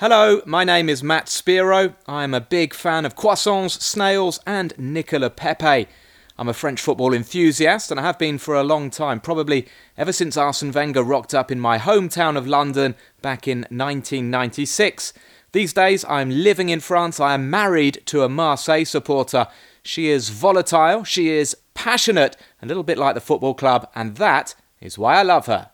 Hello, my name is Matt Spiro. I am a big fan of croissants, snails, and Nicolas Pepe. I'm a French football enthusiast and I have been for a long time, probably ever since Arsene Wenger rocked up in my hometown of London back in 1996. These days, I'm living in France. I am married to a Marseille supporter. She is volatile, she is passionate, a little bit like the football club, and that is why I love her.